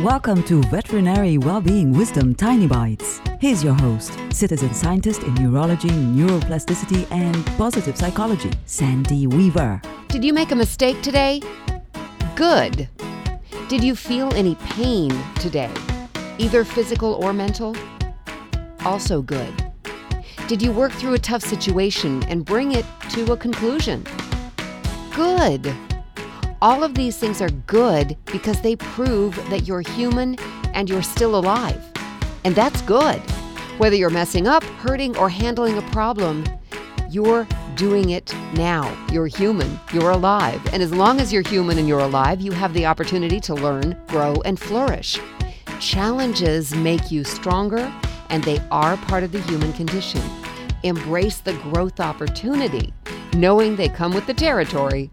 Welcome to Veterinary Wellbeing Wisdom Tiny Bites. Here's your host, citizen scientist in neurology, neuroplasticity, and positive psychology, Sandy Weaver. Did you make a mistake today? Good. Did you feel any pain today, either physical or mental? Also good. Did you work through a tough situation and bring it to a conclusion? Good. All of these things are good because they prove that you're human and you're still alive. And that's good. Whether you're messing up, hurting, or handling a problem, you're doing it now. You're human, you're alive. And as long as you're human and you're alive, you have the opportunity to learn, grow, and flourish. Challenges make you stronger, and they are part of the human condition. Embrace the growth opportunity, knowing they come with the territory